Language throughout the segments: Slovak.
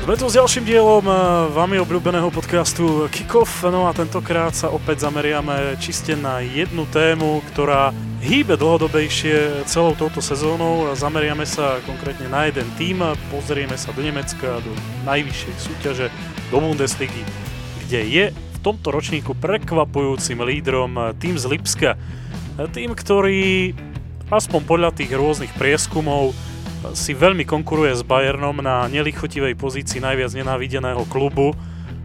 Sme tu s ďalším dielom eh, vami obľúbeného podcastu Kickoff, no a tentokrát sa opäť zameriame čiste na jednu tému, ktorá hýbe dlhodobejšie celou touto sezónou. Zameriame sa konkrétne na jeden tým, pozrieme sa do Nemecka, do najvyššej súťaže, do Bundesligy, kde je v tomto ročníku prekvapujúcim lídrom tým z Lipska. Tým, ktorý aspoň podľa tých rôznych prieskumov si veľmi konkuruje s Bayernom na nelichotivej pozícii najviac nenávideného klubu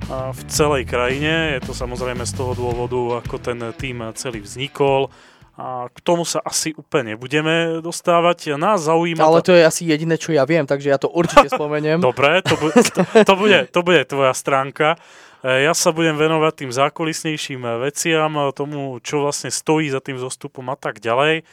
v celej krajine. Je to samozrejme z toho dôvodu, ako ten tým celý vznikol. A k tomu sa asi úplne nebudeme dostávať. Nás zaujíma... Ale to je asi jediné, čo ja viem, takže ja to určite spomeniem. Dobre, to, bu- to, to, bude, to bude tvoja stránka. E, ja sa budem venovať tým zákulisnejším veciam, tomu, čo vlastne stojí za tým zostupom a tak ďalej.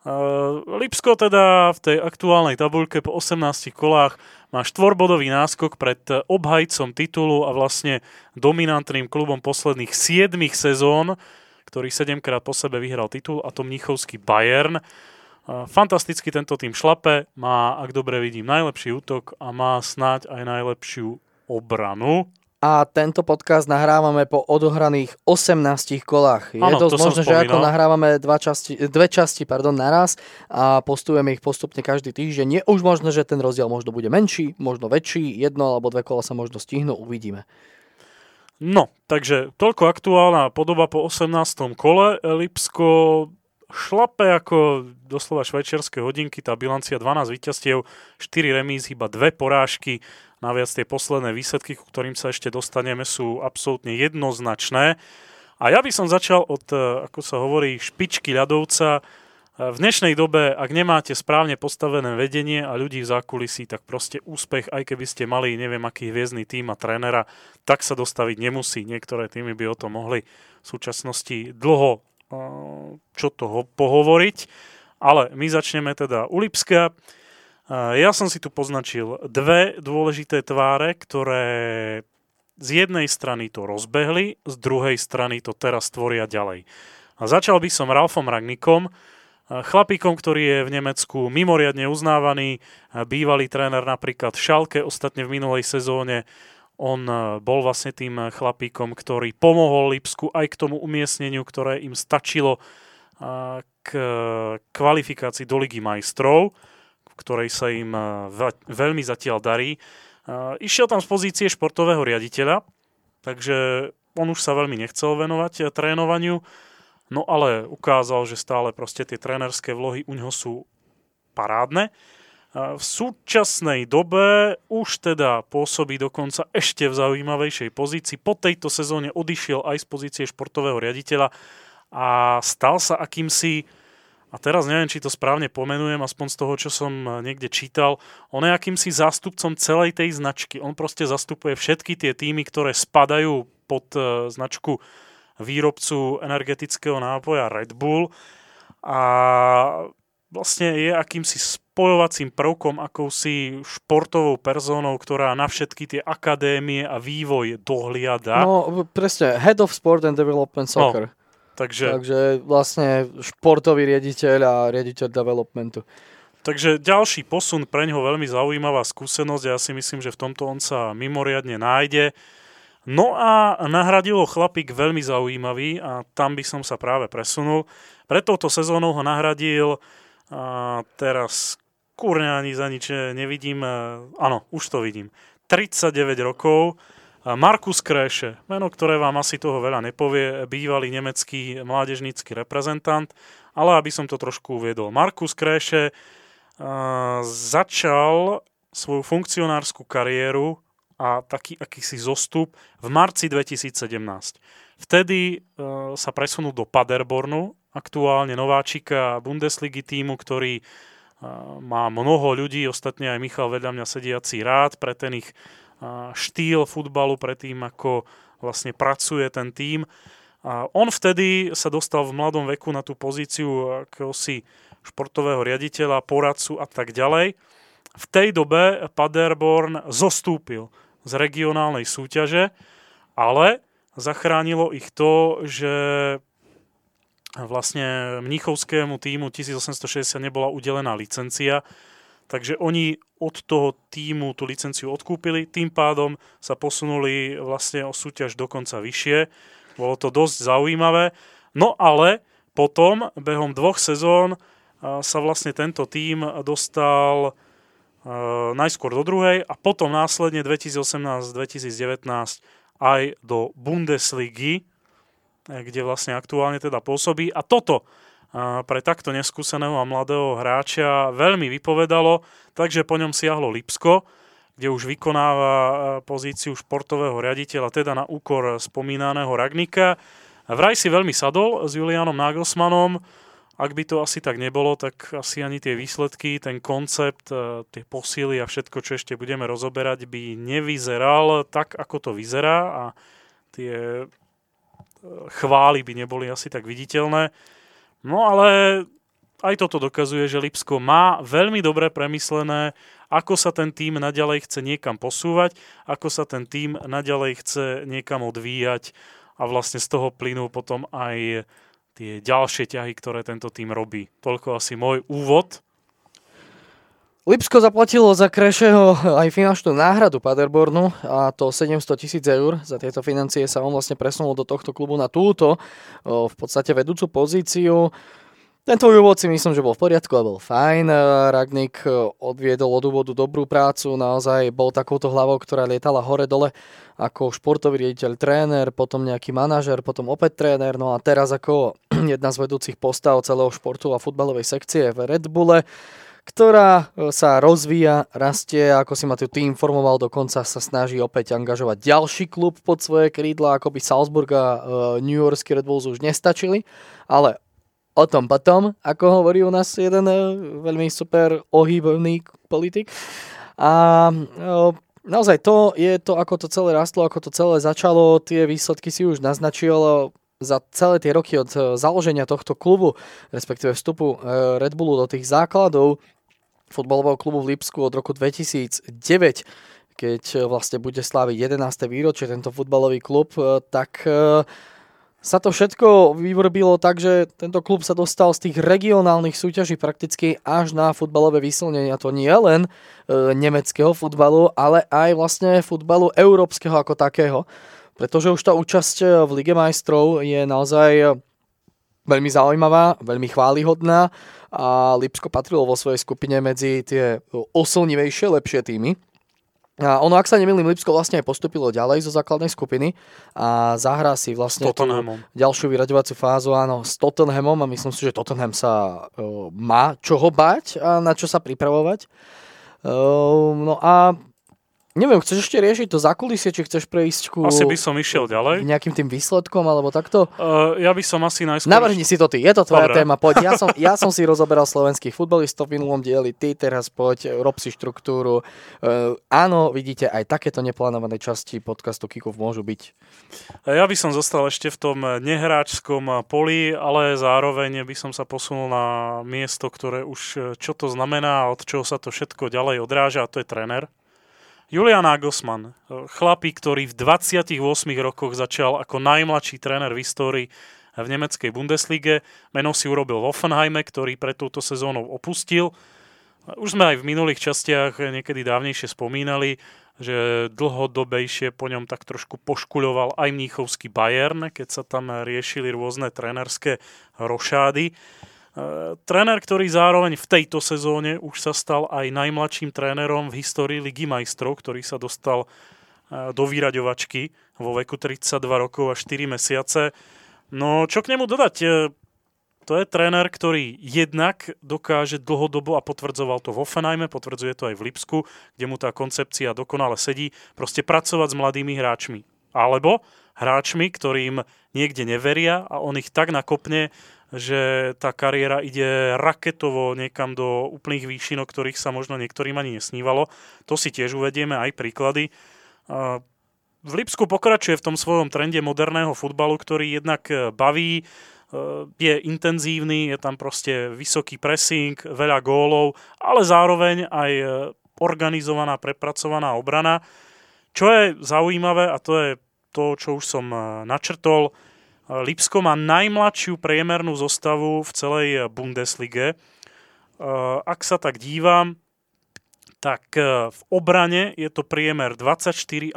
Uh, Lipsko teda v tej aktuálnej tabuľke po 18 kolách má štvorbodový náskok pred obhajcom titulu a vlastne dominantným klubom posledných 7 sezón, ktorý 7 krát po sebe vyhral titul a to mnichovský Bayern. Uh, fantasticky tento tým šlape, má, ak dobre vidím, najlepší útok a má snáď aj najlepšiu obranu a tento podcast nahrávame po odohraných 18 kolách. Je ano, dosť to možné, že ako nahrávame dva časti, dve časti pardon, naraz a postujeme ich postupne každý týždeň. Je už možné, že ten rozdiel možno bude menší, možno väčší, jedno alebo dve kola sa možno stihnú, uvidíme. No, takže toľko aktuálna podoba po 18. kole. Lipsko šlape ako doslova švajčiarske hodinky, tá bilancia 12 víťazstiev, 4 remíz, iba dve porážky Naviac tie posledné výsledky, ku ktorým sa ešte dostaneme, sú absolútne jednoznačné. A ja by som začal od, e, ako sa hovorí, špičky ľadovca. E, v dnešnej dobe, ak nemáte správne postavené vedenie a ľudí v zákulisí, tak proste úspech, aj keby ste mali neviem aký hviezdny tým a trénera, tak sa dostaviť nemusí. Niektoré týmy by o tom mohli v súčasnosti dlho čo toho pohovoriť. Ale my začneme teda u Lipska. Ja som si tu poznačil dve dôležité tváre, ktoré z jednej strany to rozbehli, z druhej strany to teraz tvoria ďalej. A začal by som Ralfom Ragnikom, chlapíkom, ktorý je v Nemecku mimoriadne uznávaný, bývalý tréner napríklad Šalke, ostatne v minulej sezóne on bol vlastne tým chlapíkom, ktorý pomohol Lipsku aj k tomu umiestneniu, ktoré im stačilo k kvalifikácii do Ligy majstrov ktorej sa im eh, veľmi zatiaľ darí. Išiel tam z pozície športového riaditeľa, takže on už sa veľmi nechcel venovať trénovaniu, no ale ukázal, že stále proste tie trénerské vlohy u neho sú parádne. V súčasnej dobe už teda pôsobí dokonca ešte v zaujímavejšej pozícii. Po tejto sezóne odišiel aj z pozície športového riaditeľa a stal sa akýmsi a teraz neviem, či to správne pomenujem, aspoň z toho, čo som niekde čítal, on je akýmsi zástupcom celej tej značky. On proste zastupuje všetky tie týmy, ktoré spadajú pod uh, značku výrobcu energetického nápoja Red Bull a vlastne je akýmsi spojovacím prvkom, akousi športovou persónou, ktorá na všetky tie akadémie a vývoj dohliada. No, presne, Head of Sport and Development no, Soccer. No, Takže... Takže vlastne športový riaditeľ a riaditeľ developmentu. Takže ďalší posun pre ňoho veľmi zaujímavá skúsenosť. Ja si myslím, že v tomto on sa mimoriadne nájde. No a nahradilo chlapík veľmi zaujímavý a tam by som sa práve presunul. Pre touto sezónou ho nahradil a teraz kurňa ani za nič nevidím. Áno, už to vidím. 39 rokov Markus Kréše, meno, ktoré vám asi toho veľa nepovie, bývalý nemecký mládežnícky reprezentant, ale aby som to trošku uviedol. Markus Kréše začal svoju funkcionárskú kariéru a taký akýsi zostup v marci 2017. Vtedy sa presunul do Paderbornu, aktuálne nováčika Bundesligy týmu, ktorý má mnoho ľudí, ostatne aj Michal vedľa mňa sediaci rád pre ten ich štýl futbalu predtým, ako vlastne pracuje ten tím. A on vtedy sa dostal v mladom veku na tú pozíciu akéhosi športového riaditeľa, poradcu a tak ďalej. V tej dobe Paderborn zostúpil z regionálnej súťaže, ale zachránilo ich to, že vlastne mnichovskému týmu 1860 nebola udelená licencia, Takže oni od toho týmu tú licenciu odkúpili, tým pádom sa posunuli vlastne o súťaž dokonca vyššie. Bolo to dosť zaujímavé. No ale potom, behom dvoch sezón, sa vlastne tento tím dostal najskôr do druhej a potom následne 2018-2019 aj do Bundesligy, kde vlastne aktuálne teda pôsobí. A toto pre takto neskúseného a mladého hráča veľmi vypovedalo, takže po ňom siahlo Lipsko, kde už vykonáva pozíciu športového riaditeľa, teda na úkor spomínaného Ragnika. Vraj si veľmi sadol s Julianom Nagelsmannom, ak by to asi tak nebolo, tak asi ani tie výsledky, ten koncept, tie posily a všetko, čo ešte budeme rozoberať, by nevyzeral tak, ako to vyzerá a tie chvály by neboli asi tak viditeľné. No ale aj toto dokazuje, že Lipsko má veľmi dobre premyslené, ako sa ten tým naďalej chce niekam posúvať, ako sa ten tým naďalej chce niekam odvíjať a vlastne z toho plynú potom aj tie ďalšie ťahy, ktoré tento tým robí. Toľko asi môj úvod. Lipsko zaplatilo za Krešeho aj finančnú náhradu Paderbornu a to 700 tisíc eur. Za tieto financie sa on vlastne presunul do tohto klubu na túto v podstate vedúcu pozíciu. Tento úvod si myslím, že bol v poriadku a bol fajn. Ragnik odviedol od úvodu dobrú prácu, naozaj bol takouto hlavou, ktorá lietala hore-dole ako športový riaditeľ, tréner, potom nejaký manažer, potom opäť tréner, no a teraz ako jedna z vedúcich postav celého športu a futbalovej sekcie v Red Bulle ktorá e, sa rozvíja, rastie, ako si ma tu tým informoval, dokonca sa snaží opäť angažovať ďalší klub pod svoje krídla, ako by Salzburg a uh, New Yorkský Red Bulls už nestačili, ale o tom potom, ako hovorí u nás jeden uh, veľmi super ohýbovný politik. A naozaj to je to, ako to celé rastlo, ako to celé začalo, tie výsledky si už naznačil, za celé tie roky od založenia tohto klubu, respektíve vstupu Red Bullu do tých základov, futbalového klubu v Lipsku od roku 2009, keď eh, vlastne bude sláviť 11. výročie tento futbalový klub, tak sa to všetko vyvrbilo tak, že tento klub sa dostal z tých regionálnych súťaží prakticky až na futbalové vysilnenia. To nie len e, nemeckého futbalu, ale aj vlastne futbalu európskeho ako takého. Pretože už tá účasť v Lige majstrov je naozaj veľmi zaujímavá, veľmi chválihodná a Lipsko patrilo vo svojej skupine medzi tie oslnivejšie, lepšie týmy. A ono, ak sa nemýlim, Lipsko vlastne aj postupilo ďalej zo základnej skupiny a zahrá si vlastne ďalšiu vyraďovaciu fázu áno, s Tottenhamom a myslím si, že Tottenham sa uh, má čoho bať a na čo sa pripravovať. Uh, no a Neviem, chceš ešte riešiť to zákulisie, či chceš prejsť ku... Asi by som išiel ďalej. Nejakým tým výsledkom, alebo takto? Uh, ja by som asi najskôr... Navrhni si to ty, je to tvoja Dobre. téma, poď. Ja som, ja som si rozoberal slovenských futbalistov v minulom dieli, ty teraz poď, rob si štruktúru. Uh, áno, vidíte, aj takéto neplánované časti podcastu Kikov môžu byť. Ja by som zostal ešte v tom nehráčskom poli, ale zároveň by som sa posunul na miesto, ktoré už čo to znamená, od čoho sa to všetko ďalej odráža, a to je tréner. Julian Nagelsmann, chlapík, ktorý v 28 rokoch začal ako najmladší tréner v histórii v nemeckej Bundeslige. Meno si urobil v Offenheime, ktorý pre túto sezónou opustil. Už sme aj v minulých častiach niekedy dávnejšie spomínali, že dlhodobejšie po ňom tak trošku poškuľoval aj mníchovský Bayern, keď sa tam riešili rôzne trénerské rošády. E, tréner, ktorý zároveň v tejto sezóne už sa stal aj najmladším trénerom v histórii Ligy majstrov, ktorý sa dostal e, do výraďovačky vo veku 32 rokov a 4 mesiace. No čo k nemu dodať? E, to je tréner, ktorý jednak dokáže dlhodobo a potvrdzoval to v Offenheime, potvrdzuje to aj v Lipsku, kde mu tá koncepcia dokonale sedí, proste pracovať s mladými hráčmi. Alebo hráčmi, ktorým niekde neveria a on ich tak nakopne, že tá kariéra ide raketovo niekam do úplných výšinok, ktorých sa možno niektorým ani nesnívalo. To si tiež uvedieme aj príklady. V Lipsku pokračuje v tom svojom trende moderného futbalu, ktorý jednak e, baví, e, je intenzívny, je tam proste vysoký pressing, veľa gólov, ale zároveň aj e, organizovaná, prepracovaná obrana. Čo je zaujímavé, a to je to, čo už som načrtol, Lipsko má najmladšiu priemernú zostavu v celej Bundeslige. Ak sa tak dívam, tak e, v obrane je to priemer 24,5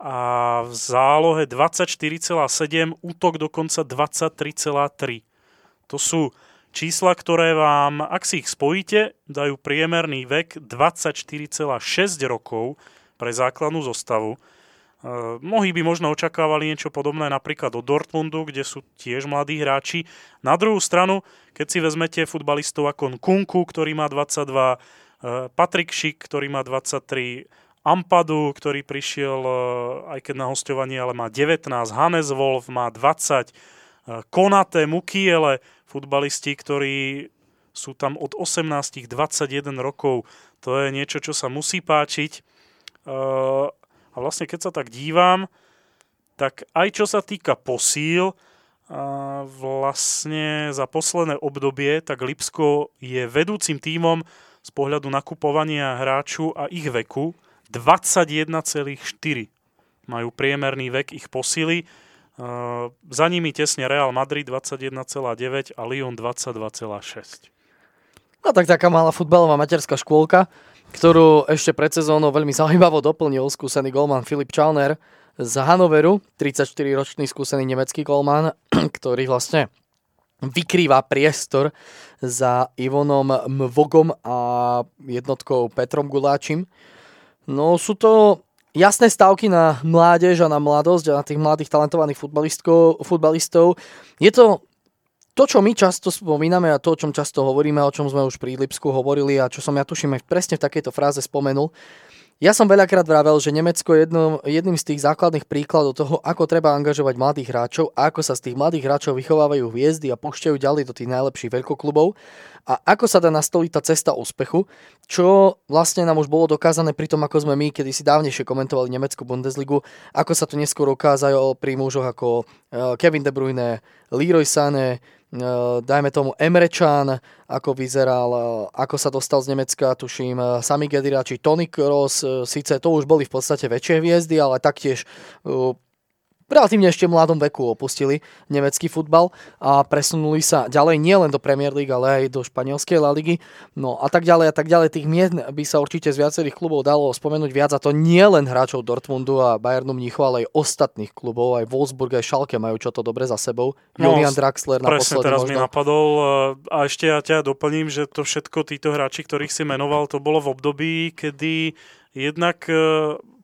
a v zálohe 24,7, útok dokonca 23,3. To sú čísla, ktoré vám, ak si ich spojíte, dajú priemerný vek 24,6 rokov pre základnú zostavu. Uh, mnohí by možno očakávali niečo podobné napríklad do Dortmundu, kde sú tiež mladí hráči. Na druhú stranu, keď si vezmete futbalistov ako Kunku, ktorý má 22, uh, Patrik Šik, ktorý má 23, Ampadu, ktorý prišiel uh, aj keď na hostovanie, ale má 19, Hannes Wolf má 20, Konate, Mukiele, futbalisti, ktorí sú tam od 18-21 rokov. To je niečo, čo sa musí páčiť. A vlastne keď sa tak dívam, tak aj čo sa týka posíl, vlastne za posledné obdobie, tak Lipsko je vedúcim tímom z pohľadu nakupovania hráču a ich veku 21,4 majú priemerný vek ich posily. Za nimi tesne Real Madrid 21,9 a Lyon 22,6. No tak taká malá futbalová materská škôlka ktorú ešte pred sezónou veľmi zaujímavo doplnil skúsený golman Filip Čalner z Hanoveru, 34-ročný skúsený nemecký golman, ktorý vlastne vykrýva priestor za Ivonom Mvogom a jednotkou Petrom Guláčim. No sú to jasné stavky na mládež a na mladosť a na tých mladých talentovaných futbalistov. Je to to, čo my často spomíname a to, o čom často hovoríme, o čom sme už pri Lipsku hovorili a čo som ja tuším aj presne v takejto fráze spomenul, ja som veľakrát vravel, že Nemecko je jedno, jedným z tých základných príkladov toho, ako treba angažovať mladých hráčov a ako sa z tých mladých hráčov vychovávajú hviezdy a pušťajú ďalej do tých najlepších veľkoklubov a ako sa dá nastoliť tá cesta úspechu, čo vlastne nám už bolo dokázané pri tom, ako sme my kedy si dávnejšie komentovali Nemeckú Bundesligu, ako sa to neskôr ukázalo pri mužoch ako eh, Kevin De Bruyne, Leroy Sané, dajme tomu Emre Can, ako vyzeral, eh, ako sa dostal z Nemecka, tuším, eh, Sami Gedira či Tony Kroos, síce to už boli v podstate väčšie hviezdy, ale taktiež relatívne ešte v mladom veku opustili nemecký futbal a presunuli sa ďalej nielen do Premier League, ale aj do španielskej La Ligy. No a tak ďalej a tak ďalej. Tých mien by sa určite z viacerých klubov dalo spomenúť viac a to nie len hráčov Dortmundu a Bayernu Mnichu, ale aj ostatných klubov, aj Wolfsburg, aj Schalke majú čo to dobre za sebou. No, Julian Draxler Presne teraz možno. mi napadol a ešte ja ťa doplním, že to všetko títo hráči, ktorých si menoval, to bolo v období, kedy jednak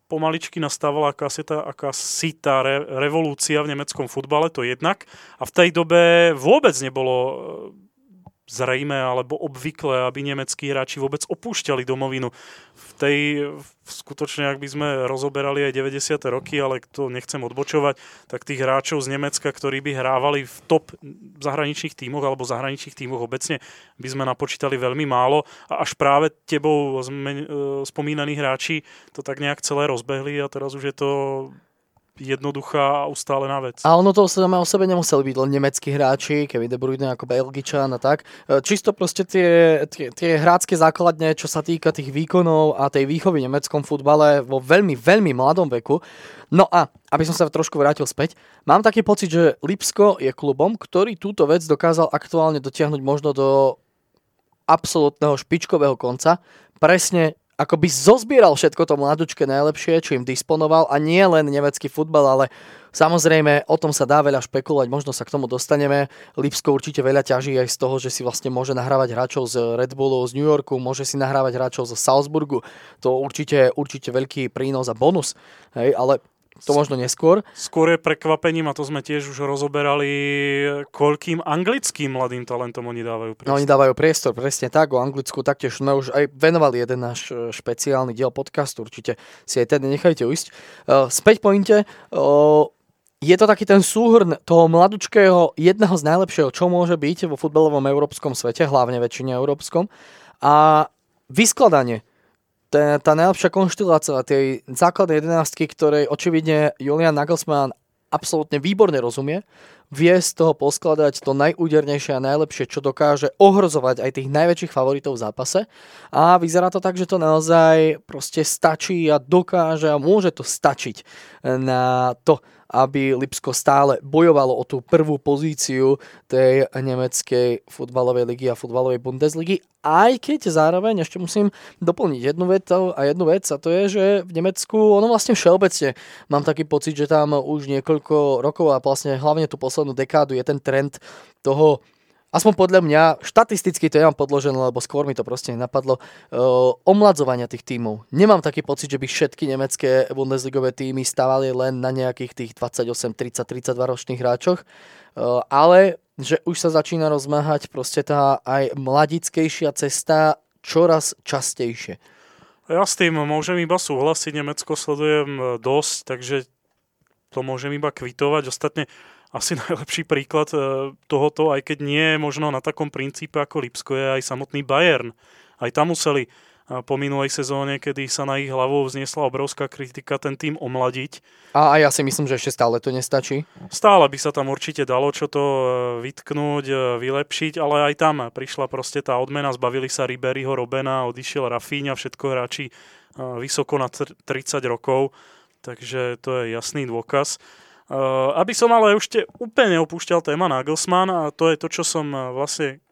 pomaličky nastávala akási tá, akási tá re, revolúcia v nemeckom futbale, to jednak. A v tej dobe vôbec nebolo zrejme alebo obvykle, aby nemeckí hráči vôbec opúšťali domovinu. V tej, skutočne, ak by sme rozoberali aj 90. roky, ale to nechcem odbočovať, tak tých hráčov z Nemecka, ktorí by hrávali v top zahraničných tímoch alebo zahraničných tímoch obecne, by sme napočítali veľmi málo a až práve tebou zmen- e, spomínaní hráči to tak nejak celé rozbehli a teraz už je to jednoduchá a ustálená vec. A ono to samé o sebe nemuseli byť len nemeckí hráči, Kevin De Bruyne ako Belgičan a tak. E, čisto proste tie, tie, tie hrácké základne, čo sa týka tých výkonov a tej výchovy v nemeckom futbale vo veľmi, veľmi mladom veku. No a, aby som sa trošku vrátil späť, mám taký pocit, že Lipsko je klubom, ktorý túto vec dokázal aktuálne dotiahnuť možno do absolútneho špičkového konca. Presne ako by zozbieral všetko to mladučke najlepšie, čo im disponoval a nie len nemecký futbal, ale samozrejme o tom sa dá veľa špekulovať, možno sa k tomu dostaneme. Lipsko určite veľa ťaží aj z toho, že si vlastne môže nahrávať hráčov z Red Bullu, z New Yorku, môže si nahrávať hráčov z Salzburgu. To určite, určite veľký prínos a bonus. Hej, ale to možno neskôr. Skôr je prekvapením, a to sme tiež už rozoberali, koľkým anglickým mladým talentom oni dávajú priestor. No, oni dávajú priestor, presne tak. O Anglicku taktiež sme už aj venovali jeden náš e, špeciálny diel podcastu. Určite si aj ten nechajte ujsť. Uh, späť pointe, uh, je to taký ten súhrn toho mladučkého, jedného z najlepšieho, čo môže byť vo futbalovom európskom svete, hlavne väčšine európskom. A vyskladanie tá, tá najlepšia konštilácia tej základnej jedenáctky, ktorej očividne Julian Nagelsmann absolútne výborne rozumie. vie z toho poskladať to najúdernejšie a najlepšie, čo dokáže ohrozovať aj tých najväčších favoritov v zápase. A vyzerá to tak, že to naozaj proste stačí a dokáže a môže to stačiť na to, aby Lipsko stále bojovalo o tú prvú pozíciu tej nemeckej futbalovej ligy a futbalovej Bundesligy, aj keď zároveň ešte musím doplniť jednu vec a jednu vec a to je, že v Nemecku, ono vlastne všeobecne, mám taký pocit, že tam už niekoľko rokov a vlastne hlavne tú poslednú dekádu je ten trend toho aspoň podľa mňa, štatisticky to nemám podložené, lebo skôr mi to proste nenapadlo, uh, omladzovania tých tímov. Nemám taký pocit, že by všetky nemecké Bundesligové týmy stávali len na nejakých tých 28, 30, 32 ročných hráčoch, uh, ale že už sa začína rozmáhať proste tá aj mladickejšia cesta čoraz častejšie. Ja s tým môžem iba súhlasiť, Nemecko sledujem dosť, takže to môžem iba kvitovať. Ostatne asi najlepší príklad e, tohoto, aj keď nie je možno na takom princípe ako Lipsko, je aj samotný Bayern. Aj tam museli e, po minulej sezóne, kedy sa na ich hlavu vzniesla obrovská kritika, ten tým omladiť. A, a ja si myslím, že ešte stále to nestačí. Stále by sa tam určite dalo čo to e, vytknúť, vylepšiť, ale aj tam prišla proste tá odmena, zbavili sa Riberyho, Robena, odišiel Rafíňa, všetko hráči vysoko na 30 rokov, takže to je jasný dôkaz. Uh, aby som ale ešte úplne opúšťal téma Nagelsmann a to je to, čo som uh, vlastne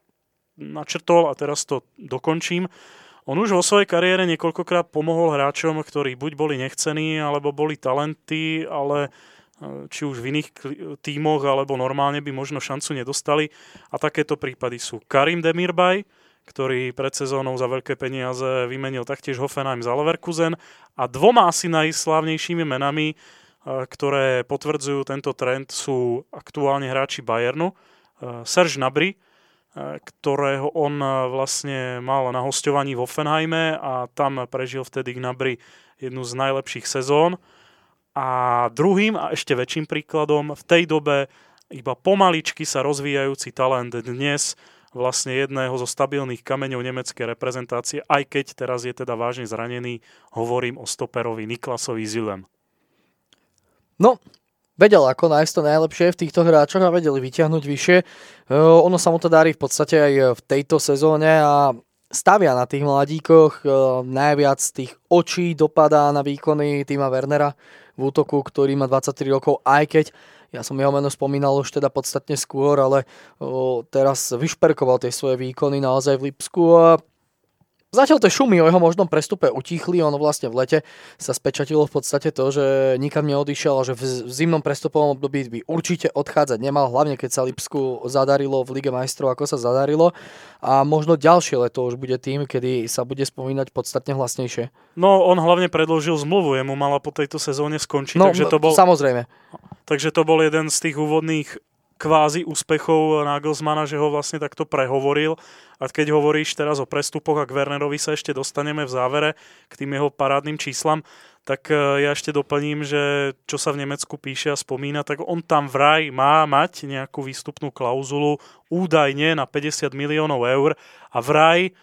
načrtol a teraz to dokončím. On už vo svojej kariére niekoľkokrát pomohol hráčom, ktorí buď boli nechcení, alebo boli talenty, ale uh, či už v iných tímoch, alebo normálne by možno šancu nedostali. A takéto prípady sú Karim Demirbay, ktorý pred sezónou za veľké peniaze vymenil taktiež Hoffenheim za Leverkusen a dvoma asi najslávnejšími menami ktoré potvrdzujú tento trend, sú aktuálne hráči Bayernu. Serge Nabry, ktorého on vlastne mal na hostovaní v Offenheime a tam prežil vtedy Gnabry jednu z najlepších sezón. A druhým a ešte väčším príkladom v tej dobe iba pomaličky sa rozvíjajúci talent dnes vlastne jedného zo stabilných kameňov nemeckej reprezentácie, aj keď teraz je teda vážne zranený, hovorím o stoperovi Niklasovi Zilem. No, vedel ako nájsť to najlepšie v týchto hráčoch a vedeli vyťahnuť vyššie. Ono sa mu to darí v podstate aj v tejto sezóne a stavia na tých mladíkoch. Najviac tých očí dopadá na výkony týma Wernera v útoku, ktorý má 23 rokov, aj keď ja som jeho meno spomínal už teda podstatne skôr, ale o, teraz vyšperkoval tie svoje výkony naozaj v Lipsku a Zatiaľ tie šumy o jeho možnom prestupe utichli, ono vlastne v lete sa spečatilo v podstate to, že nikam neodišiel a že v zimnom prestupovom období by určite odchádzať nemal, hlavne keď sa Lipsku zadarilo v Lige majstrov, ako sa zadarilo. A možno ďalšie leto už bude tým, kedy sa bude spomínať podstatne hlasnejšie. No, on hlavne predložil zmluvu, jemu mala po tejto sezóne skončiť, no, takže to bol... Samozrejme. Takže to bol jeden z tých úvodných kvázi úspechov Nagelsmana, že ho vlastne takto prehovoril. A keď hovoríš teraz o prestupoch a k Wernerovi sa ešte dostaneme v závere k tým jeho parádnym číslam, tak e, ja ešte doplním, že čo sa v Nemecku píše a spomína, tak on tam vraj má mať nejakú výstupnú klauzulu údajne na 50 miliónov eur a vraj,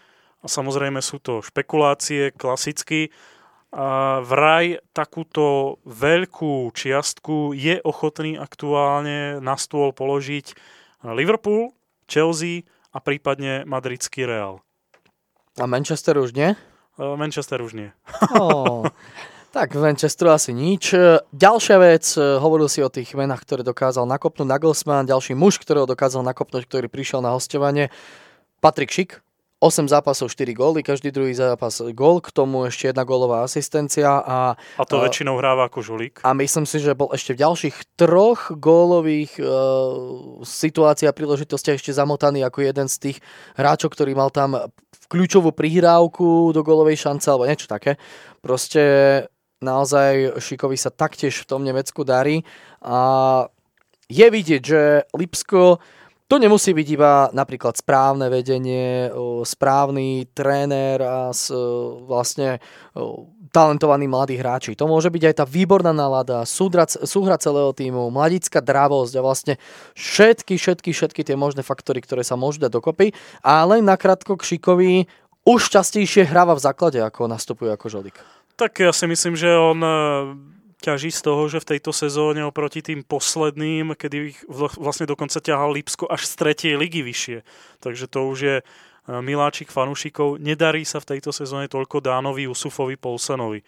a samozrejme sú to špekulácie klasicky, vraj takúto veľkú čiastku je ochotný aktuálne na stôl položiť Liverpool, Chelsea a prípadne madridský Real. A Manchester už nie? Manchester už nie. Oh. Tak v Manchesteru asi nič. Ďalšia vec, hovoril si o tých menách, ktoré dokázal nakopnúť Nagelsmann, ďalší muž, ktorého dokázal nakopnúť, ktorý prišiel na hostovanie, Patrik Šik, 8 zápasov, 4 góly, každý druhý zápas gól, k tomu ešte jedna gólová asistencia. A, a to a, väčšinou hráva ako žulík. A myslím si, že bol ešte v ďalších troch gólových uh, situáciách a príležitostiach ešte zamotaný ako jeden z tých hráčov, ktorý mal tam kľúčovú prihrávku do gólovej šance alebo niečo také. Proste naozaj Šikovi sa taktiež v tom Nemecku darí a je vidieť, že Lipsko to nemusí byť iba napríklad správne vedenie, správny tréner a vlastne talentovaní mladí hráči. To môže byť aj tá výborná nálada, súhra, celého týmu, mladická dravosť a vlastne všetky, všetky, všetky tie možné faktory, ktoré sa môžu dať dokopy. Ale nakrátko k Šikovi už častejšie hráva v základe, ako nastupuje ako žolík. Tak ja si myslím, že on ťaží z toho, že v tejto sezóne oproti tým posledným, kedy ich vlastne dokonca ťahal Lipsko až z tretej ligy vyššie. Takže to už je e, miláčik fanúšikov. Nedarí sa v tejto sezóne toľko Dánovi, Usufovi, Polsenovi.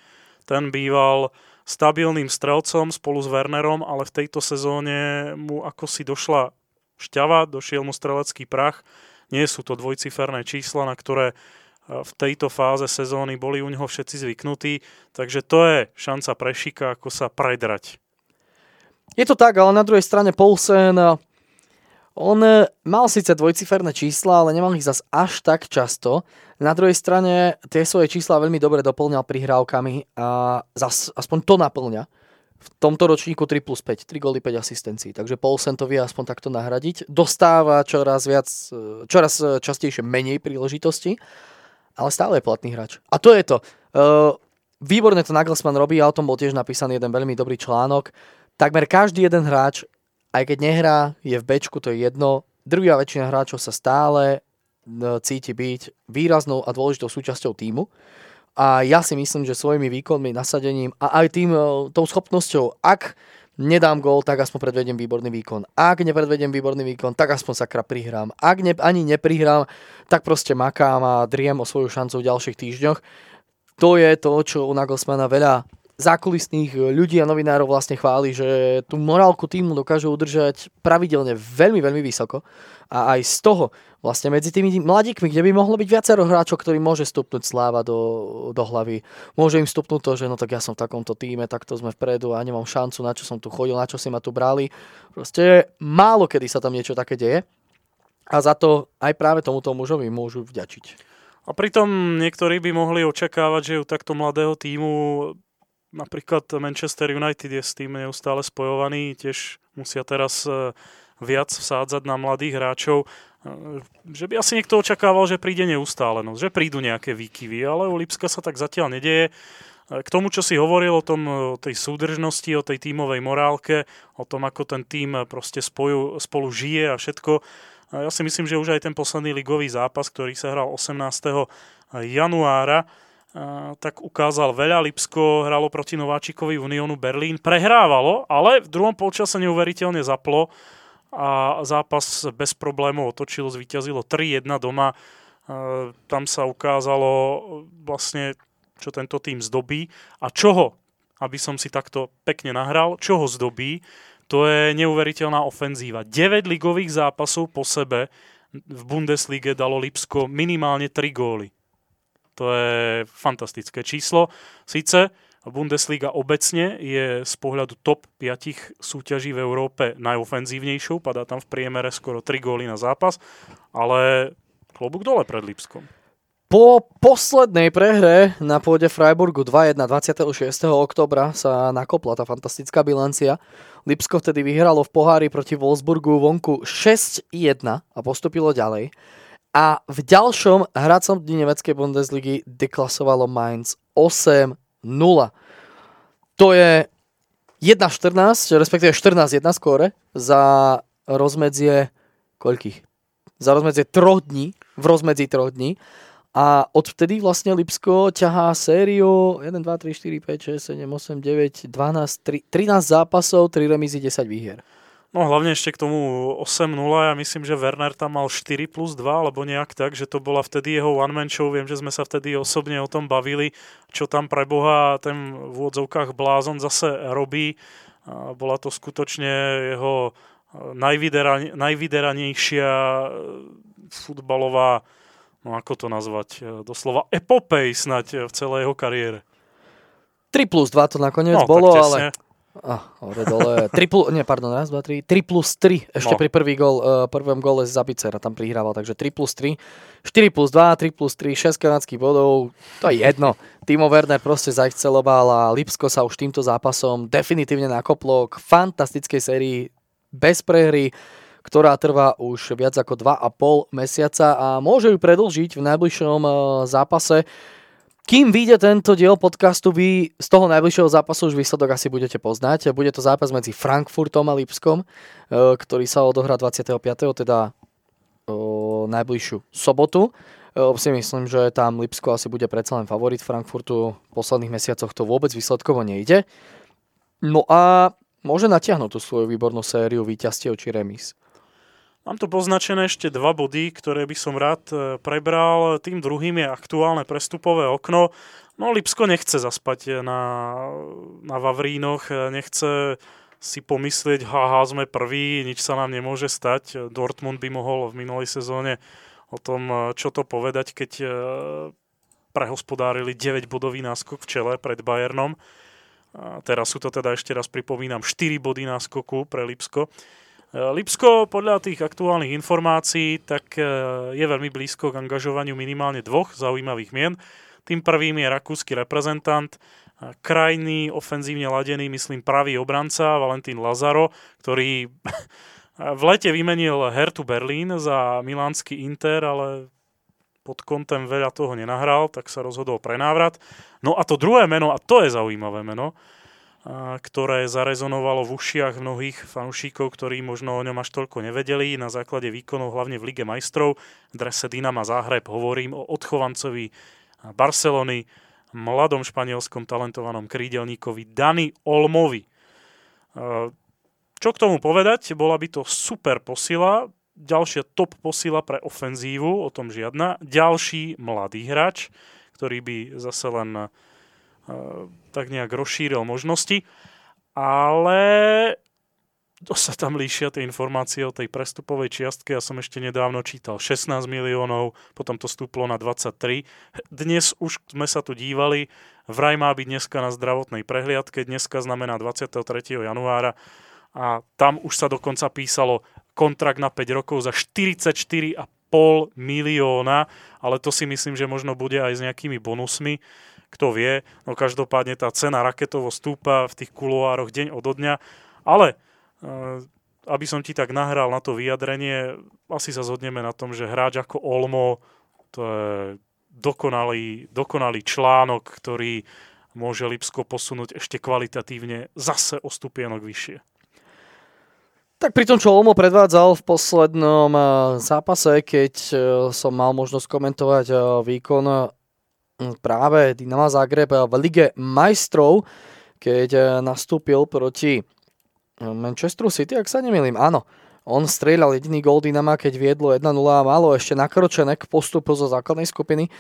Ten býval stabilným strelcom spolu s Wernerom, ale v tejto sezóne mu ako si došla šťava, došiel mu strelecký prach. Nie sú to dvojciferné čísla, na ktoré v tejto fáze sezóny boli u neho všetci zvyknutí, takže to je šanca pre Šika, ako sa predrať. Je to tak, ale na druhej strane Poulsen, on mal síce dvojciferné čísla, ale nemal ich zas až tak často. Na druhej strane tie svoje čísla veľmi dobre doplňal prihrávkami a zas, aspoň to naplňa. V tomto ročníku 3 plus 5, 3 góly, 5 asistencií. Takže Paulsen to vie aspoň takto nahradiť. Dostáva čoraz viac, čoraz častejšie menej príležitosti ale stále je platný hráč. A to je to. Uh, výborne to Nagelsmann robí a o tom bol tiež napísaný jeden veľmi dobrý článok. Takmer každý jeden hráč, aj keď nehrá, je v bečku, to je jedno. Druhá väčšina hráčov sa stále uh, cíti byť výraznou a dôležitou súčasťou týmu. A ja si myslím, že svojimi výkonmi, nasadením a aj tým, uh, tou schopnosťou, ak nedám gól, tak aspoň predvedem výborný výkon. Ak nepredvedem výborný výkon, tak aspoň sakra prihrám. Ak ne, ani neprihrám, tak proste makám a driem o svoju šancu v ďalších týždňoch. To je to, čo u Nagelsmana veľa zákulisných ľudí a novinárov vlastne chváli, že tú morálku týmu dokážu udržať pravidelne veľmi, veľmi vysoko. A aj z toho vlastne medzi tými mladíkmi, kde by mohlo byť viacero hráčov, ktorý môže stupnúť sláva do, do hlavy. Môže im stupnúť to, že no tak ja som v takomto týme, takto sme vpredu a nemám šancu, na čo som tu chodil, na čo si ma tu brali. Proste málo kedy sa tam niečo také deje. A za to aj práve tomuto mužovi môžu vďačiť. A pritom niektorí by mohli očakávať, že u takto mladého týmu napríklad Manchester United je s tým neustále spojovaný, tiež musia teraz e, viac vsádzať na mladých hráčov že by asi niekto očakával, že príde neustálenosť, že prídu nejaké výkyvy, ale u Lipska sa tak zatiaľ nedieje. K tomu, čo si hovoril o, tom, o tej súdržnosti, o tej tímovej morálke, o tom, ako ten tím proste spoju, spolu žije a všetko, ja si myslím, že už aj ten posledný ligový zápas, ktorý sa hral 18. januára, tak ukázal veľa. Lipsko hralo proti Nováčikovi Uniónu Berlín. Prehrávalo, ale v druhom polčase neuveriteľne zaplo a zápas bez problémov otočilo, zvíťazilo 3-1 doma. Tam sa ukázalo vlastne, čo tento tým zdobí a čoho, aby som si takto pekne nahral, čoho zdobí, to je neuveriteľná ofenzíva. 9 ligových zápasov po sebe v Bundeslige dalo Lipsko minimálne 3 góly. To je fantastické číslo. Sice Bundesliga obecne je z pohľadu top 5 súťaží v Európe najofenzívnejšou, padá tam v priemere skoro 3 góly na zápas, ale klobúk dole pred Lipskom. Po poslednej prehre na pôde Freiburgu 2-1 26. oktobra sa nakopla tá fantastická bilancia. Lipsko vtedy vyhralo v pohári proti Wolfsburgu vonku 6-1 a postupilo ďalej. A v ďalšom hracom dni nemeckej Bundesligy deklasovalo Mainz 8 0. To je 1.14, respektíve 14.1 skóre za rozmedzie koľkých? Za rozmedzie troch dní, v rozmedzi troch dní. A odvtedy vlastne Lipsko ťahá sériu 1, 2, 3, 4, 5, 6, 7, 8, 9, 12, 3, 13 zápasov, 3 remízy, 10 výhier. No hlavne ešte k tomu 8-0, ja myslím, že Werner tam mal 4 plus 2, alebo nejak tak, že to bola vtedy jeho one-man show, viem, že sme sa vtedy osobne o tom bavili, čo tam pre Boha ten v úvodzovkách blázon zase robí. Bola to skutočne jeho najvyderanejšia e, futbalová, no ako to nazvať, e, doslova epopej snať v celej jeho kariére. 3 plus 2 to nakoniec no, bolo, ale Ah, hore dole. 3 plus, nie, pardon, raz, dva, tri. 3 plus 3 ešte no. pri prvý gol, uh, prvom gole z Zabicera tam prihrával, takže 3 plus 3. 4 plus 2, 3 plus 3, 6 kanadských bodov, to je jedno. Timo Werner proste zaexceloval a Lipsko sa už týmto zápasom definitívne nakoplo k fantastickej sérii bez prehry, ktorá trvá už viac ako 2,5 mesiaca a môže ju predlžiť v najbližšom uh, zápase kým vyjde tento diel podcastu, vy z toho najbližšieho zápasu už výsledok asi budete poznať. Bude to zápas medzi Frankfurtom a Lipskom, e, ktorý sa odohrá 25. teda o, najbližšiu sobotu. E, si myslím, že tam Lipsko asi bude predsa len favorit Frankfurtu. V posledných mesiacoch to vôbec výsledkovo nejde. No a môže natiahnuť tú svoju výbornú sériu víťazstiev či remis. Mám tu poznačené ešte dva body, ktoré by som rád e, prebral. Tým druhým je aktuálne prestupové okno. No Lipsko nechce zaspať na, na Vavrínoch, nechce si pomyslieť, haha, sme prví, nič sa nám nemôže stať. Dortmund by mohol v minulej sezóne o tom, e, čo to povedať, keď e, prehospodárili 9-bodový náskok v čele pred Bayernom. A teraz sú to teda ešte raz pripomínam 4 body náskoku pre Lipsko. Lipsko podľa tých aktuálnych informácií tak e, je veľmi blízko k angažovaniu minimálne dvoch zaujímavých mien. Tým prvým je rakúsky reprezentant, krajný, ofenzívne ladený, myslím, pravý obranca Valentín Lazaro, ktorý v lete vymenil Hertu Berlín za milánsky Inter, ale pod kontem veľa toho nenahral, tak sa rozhodol pre návrat. No a to druhé meno, a to je zaujímavé meno, ktoré zarezonovalo v ušiach mnohých fanúšikov, ktorí možno o ňom až toľko nevedeli. Na základe výkonov hlavne v Lige majstrov drese Dynama Záhreb hovorím o odchovancovi Barcelony, mladom španielskom talentovanom krídelníkovi Dani Olmovi. Čo k tomu povedať? Bola by to super posila, ďalšia top posila pre ofenzívu, o tom žiadna. Ďalší mladý hráč, ktorý by zase len tak nejak rozšíril možnosti, ale to sa tam líšia tie informácie o tej prestupovej čiastke. Ja som ešte nedávno čítal 16 miliónov, potom to stúplo na 23. Dnes už sme sa tu dívali, vraj má byť dneska na zdravotnej prehliadke, dneska znamená 23. januára a tam už sa dokonca písalo kontrakt na 5 rokov za 44,5 milióna, ale to si myslím, že možno bude aj s nejakými bonusmi kto vie, no každopádne tá cena raketovo stúpa v tých kuloároch deň od dňa, ale eh, aby som ti tak nahral na to vyjadrenie, asi sa zhodneme na tom, že hráč ako Olmo, to je dokonalý, dokonalý článok, ktorý môže Lipsko posunúť ešte kvalitatívne zase o stupienok vyššie. Tak pri tom, čo Olmo predvádzal v poslednom eh, zápase, keď eh, som mal možnosť komentovať výkon práve Dynama Zagreb v Lige majstrov, keď eh, nastúpil proti eh, Manchesteru City, ak sa nemýlim. Áno, on strieľal jediný gól Dynama, keď viedlo 1-0 a malo ešte nakročené k postupu zo základnej skupiny.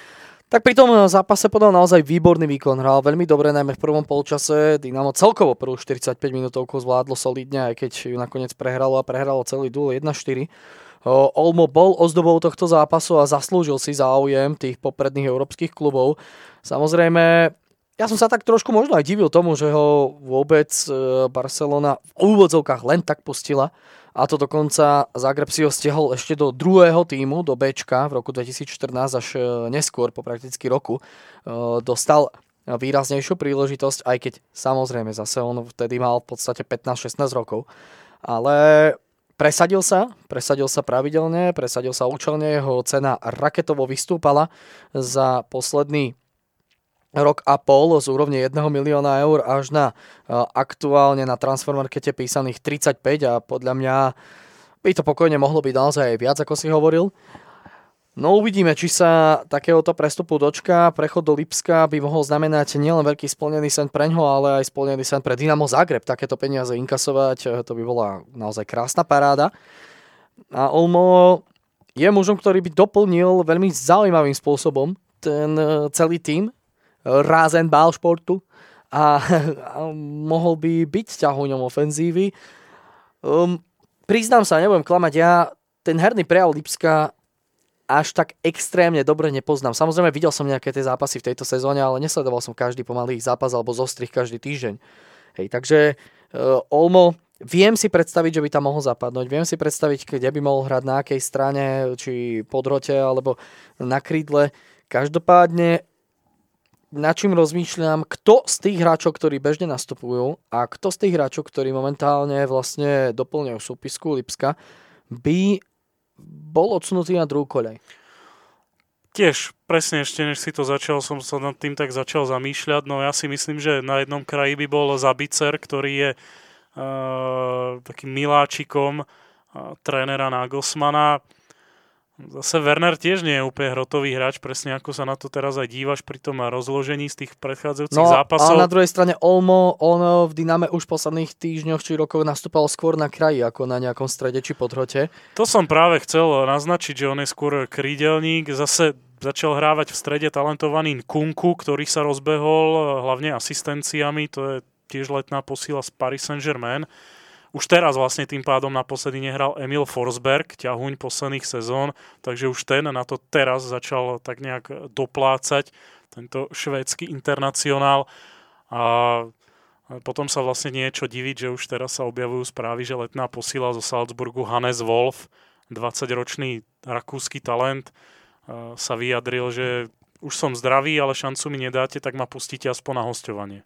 Tak pri tom eh, zápase podal naozaj výborný výkon. Hral veľmi dobre, najmä v prvom polčase. Dynamo celkovo prvú 45 minútovku zvládlo solidne, aj keď ju nakoniec prehralo a prehralo celý duel 1-4. Olmo bol ozdobou tohto zápasu a zaslúžil si záujem tých popredných európskych klubov. Samozrejme, ja som sa tak trošku možno aj divil tomu, že ho vôbec e, Barcelona v úvodzovkách len tak pustila. A to dokonca Zagreb si ho stiahol ešte do druhého týmu, do Bčka v roku 2014 až e, neskôr, po prakticky roku. E, dostal výraznejšiu príležitosť, aj keď samozrejme zase on vtedy mal v podstate 15-16 rokov. Ale Presadil sa, presadil sa pravidelne, presadil sa účelne, jeho cena raketovo vystúpala za posledný rok a pol z úrovne 1 milióna eur až na aktuálne na transfermarkete písaných 35 a podľa mňa by to pokojne mohlo byť naozaj aj viac, ako si hovoril. No uvidíme, či sa takéhoto prestupu dočka. Prechod do Lipska by mohol znamenať nielen veľký splnený sen pre ňo, ale aj splnený sen pre Dynamo Zagreb. Takéto peniaze inkasovať, eh, to by bola naozaj krásna paráda. A Olmo je mužom, ktorý by doplnil veľmi zaujímavým spôsobom ten eh, celý tým Rasenball športu a, a mohol by byť ťahuňom ofenzívy. Um, priznám sa, nebudem klamať, ja ten herný prejav Lipska až tak extrémne dobre nepoznám. Samozrejme, videl som nejaké tie zápasy v tejto sezóne, ale nesledoval som každý pomalý zápas alebo zostrih každý týždeň. Hej, takže uh, Olmo, viem si predstaviť, že by tam mohol zapadnúť, viem si predstaviť, kde by mohol hrať na akej strane, či po drote alebo na krídle. Každopádne, na čím rozmýšľam, kto z tých hráčov, ktorí bežne nastupujú a kto z tých hráčov, ktorí momentálne vlastne doplňujú súpisku Lipska, by bol odsunutý na druhú koľaj. Tiež, presne ešte než si to začal, som sa nad tým tak začal zamýšľať. No ja si myslím, že na jednom kraji by bol Zabicer, ktorý je uh, takým miláčikom uh, trénera Nagelsmana. Zase Werner tiež nie je úplne hrotový hráč, presne ako sa na to teraz aj dívaš pri tom rozložení z tých predchádzajúcich no, zápasov. A na druhej strane Olmo, on v Dyname už v posledných týždňoch či rokoch nastúpal skôr na kraji ako na nejakom strede či podhrote. To som práve chcel naznačiť, že on je skôr krídelník. Zase začal hrávať v strede talentovaný Kunku, ktorý sa rozbehol hlavne asistenciami, to je tiež letná posila z Paris Saint-Germain. Už teraz vlastne tým pádom naposledy nehral Emil Forsberg, ťahuň posledných sezón, takže už ten na to teraz začal tak nejak doplácať, tento švédsky internacionál. A potom sa vlastne niečo diviť, že už teraz sa objavujú správy, že letná posila zo Salzburgu Hannes Wolf, 20-ročný rakúsky talent, sa vyjadril, že už som zdravý, ale šancu mi nedáte, tak ma pustíte aspoň na hostovanie.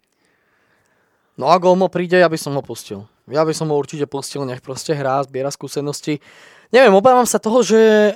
No a Golmo príde, ja by som ho pustil. Ja by som ho určite pustil, nech proste hrá, zbiera skúsenosti. Neviem, obávam sa toho, že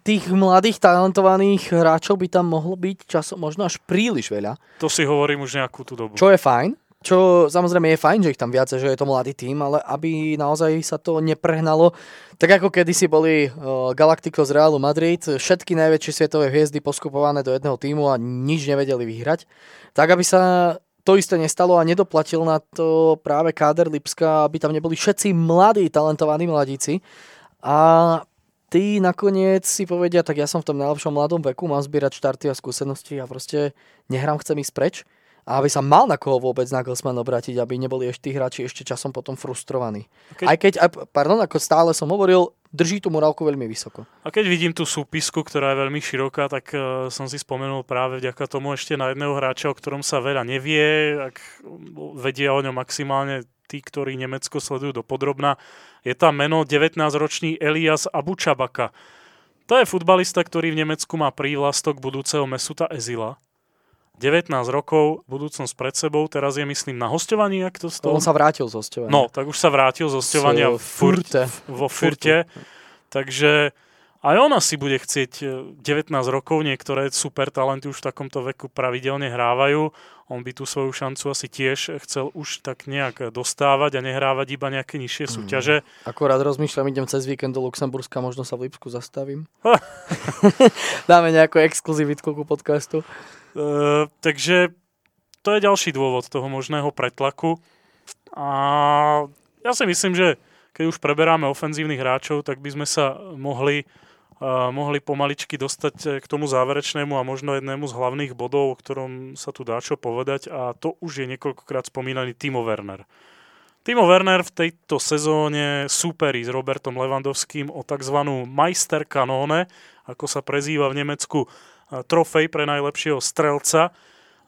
tých mladých, talentovaných hráčov by tam mohlo byť časom možno až príliš veľa. To si hovorím už nejakú tú dobu. Čo je fajn, čo samozrejme je fajn, že ich tam viacej, že je to mladý tým, ale aby naozaj sa to neprehnalo, tak ako kedysi boli uh, Galacticos Realu Madrid, všetky najväčšie svetové hviezdy poskupované do jedného týmu a nič nevedeli vyhrať, tak aby sa to isté nestalo a nedoplatil na to práve káder Lipska, aby tam neboli všetci mladí, talentovaní mladíci. A tí nakoniec si povedia, tak ja som v tom najlepšom mladom veku, mám zbierať štarty a skúsenosti a proste nehrám, chcem ísť preč. A aby sa mal na koho vôbec Nagelsmann obrátiť, aby neboli ešte tí hráči ešte časom potom frustrovaní. Keď... Aj keď, pardon, ako stále som hovoril, drží tú morálku veľmi vysoko. A keď vidím tú súpisku, ktorá je veľmi široká, tak uh, som si spomenul práve vďaka tomu ešte na jedného hráča, o ktorom sa veľa nevie, ak vedia o ňom maximálne tí, ktorí Nemecko sledujú do podrobna. Je tam meno 19-ročný Elias Abučabaka. To je futbalista, ktorý v Nemecku má prívlastok budúceho Mesuta Ezila 19 rokov, budúcnosť pred sebou, teraz je myslím na hostovaní, ak to stalo. On sa vrátil z hostovania. No, tak už sa vrátil z hostovania v Furte. vo Furte. Takže aj ona si bude chcieť 19 e, rokov, niektoré super talenty už v takomto veku pravidelne hrávajú. On by tú svoju šancu asi tiež chcel už tak nejak dostávať a nehrávať iba nejaké nižšie mhm. súťaže. Mm. Akorát rozmýšľam, idem cez víkend do Luxemburska, možno sa v Lipsku zastavím. Dáme nejakú exkluzivitku ku podcastu. Uh, takže to je ďalší dôvod toho možného pretlaku. A ja si myslím, že keď už preberáme ofenzívnych hráčov, tak by sme sa mohli, uh, mohli pomaličky dostať k tomu záverečnému a možno jednému z hlavných bodov, o ktorom sa tu dá čo povedať a to už je niekoľkokrát spomínaný Timo Werner. Timo Werner v tejto sezóne súperí s Robertom Levandovským o tzv. Meister Kanone, ako sa prezýva v Nemecku trofej pre najlepšieho strelca.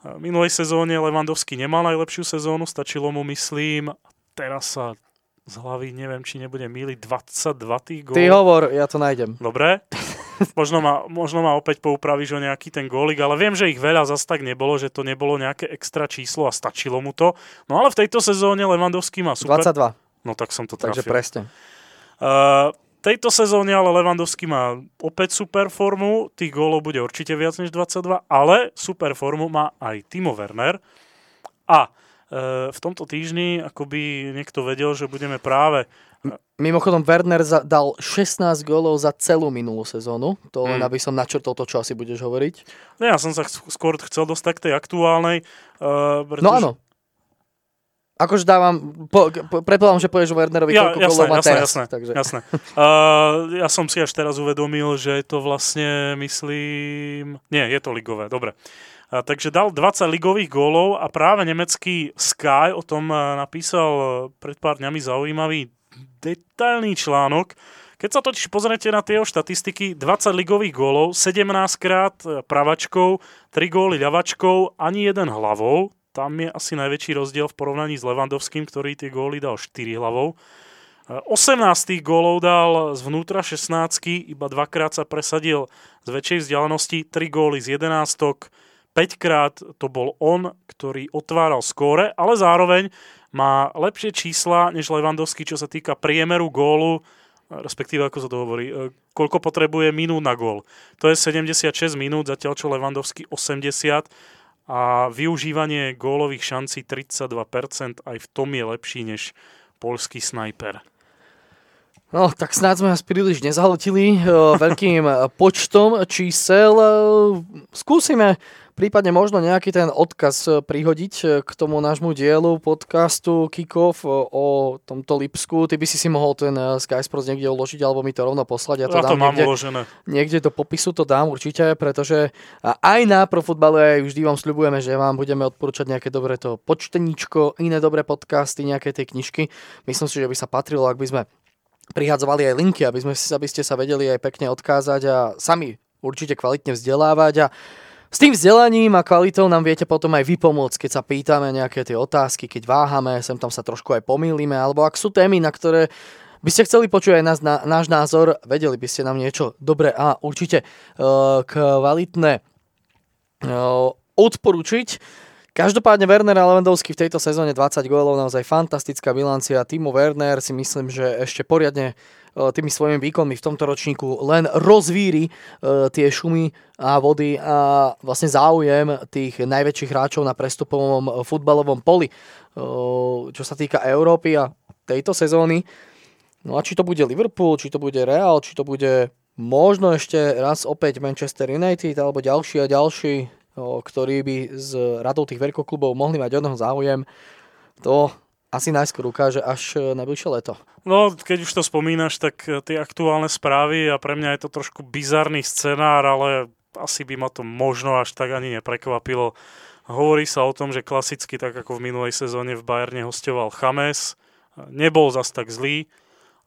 V minulej sezóne Levandovský nemal najlepšiu sezónu, stačilo mu, myslím, teraz sa z hlavy neviem, či nebude míliť 22 tých gólov. Ty hovor, ja to nájdem. Dobre. možno, ma, možno ma opäť poupravíš o nejaký ten gólik, ale viem, že ich veľa zas tak nebolo, že to nebolo nejaké extra číslo a stačilo mu to. No ale v tejto sezóne Levandovský má super... 22. No tak som to trafil. Takže presne. Uh, tejto sezóne ale Levandovský má opäť super formu, tých gólov bude určite viac než 22, ale super formu má aj Timo Werner. A e, v tomto týždni, ako by niekto vedel, že budeme práve... Mimochodom, Werner za, dal 16 gólov za celú minulú sezónu. To len, hmm. aby som načrtol to, čo asi budeš hovoriť. No ja som sa skôr chcel dostať k tej aktuálnej. Uh, pretože... No áno, Akože dávam, po, po, predpokladám, že povieš Wernerovi, ja, koľko jasné, má jasné, teraz. Jasné, takže. jasné. Uh, ja som si až teraz uvedomil, že je to vlastne, myslím... Nie, je to ligové, dobre. Uh, takže dal 20 ligových gólov a práve nemecký Sky o tom napísal pred pár dňami zaujímavý detailný článok. Keď sa totiž pozriete na tie štatistiky, 20 ligových gólov, 17 krát pravačkou, 3 góly ľavačkou, ani jeden hlavou, tam je asi najväčší rozdiel v porovnaní s Levandovským, ktorý tie góly dal 4 hlavou. 18 gólov dal zvnútra 16, iba dvakrát sa presadil z väčšej vzdialenosti, 3 góly z 11, 5 krát to bol on, ktorý otváral skóre, ale zároveň má lepšie čísla než Levandovský, čo sa týka priemeru gólu, respektíve ako sa to hovorí, e, koľko potrebuje minút na gól. To je 76 minút, zatiaľ čo Levandovský 80 a využívanie gólových šancí 32%, aj v tom je lepší než polský snajper. No, tak snáď sme vás príliš nezahltili veľkým počtom čísel. Skúsime prípadne možno nejaký ten odkaz prihodiť k tomu nášmu dielu podcastu Kickoff e, o tomto Lipsku. Ty by si si mohol ten Sky Sports niekde uložiť alebo mi to rovno poslať. Ja to, ja to dám mám niekde, uložené. Niekde do popisu to dám určite, pretože aj na Profutbale vždy vám sľubujeme, že vám budeme odporúčať nejaké dobré to počteníčko, iné dobré podcasty, nejaké tie knižky. Myslím si, že by sa patrilo, ak by sme prihadzovali aj linky, aby, sme, aby ste sa vedeli aj pekne odkázať a sami určite kvalitne vzdelávať a s tým vzdelaním a kvalitou nám viete potom aj vy pomôcť, keď sa pýtame nejaké tie otázky, keď váhame, sem tam sa trošku aj pomýlime, alebo ak sú témy, na ktoré by ste chceli počuť aj nás, na, náš názor, vedeli by ste nám niečo dobré a určite uh, kvalitné uh, odporučiť. Každopádne Werner a Lewandowski v tejto sezóne 20 gólov, naozaj fantastická bilancia. Timo Werner si myslím, že ešte poriadne E, tými svojimi výkonmi v tomto ročníku len rozvíri e, tie šumy a vody a vlastne záujem tých najväčších hráčov na prestupovom futbalovom poli, e, čo sa týka Európy a tejto sezóny. No a či to bude Liverpool, či to bude Real, či to bude možno ešte raz opäť Manchester United alebo ďalší a ďalší, ktorí by z radou tých veľkoklubov mohli mať od záujem, to asi najskôr ukáže až e, najbližšie leto. No, keď už to spomínaš, tak e, tie aktuálne správy a pre mňa je to trošku bizarný scenár, ale asi by ma to možno až tak ani neprekvapilo. Hovorí sa o tom, že klasicky, tak ako v minulej sezóne v Bayerne hostoval Chames, nebol zas tak zlý,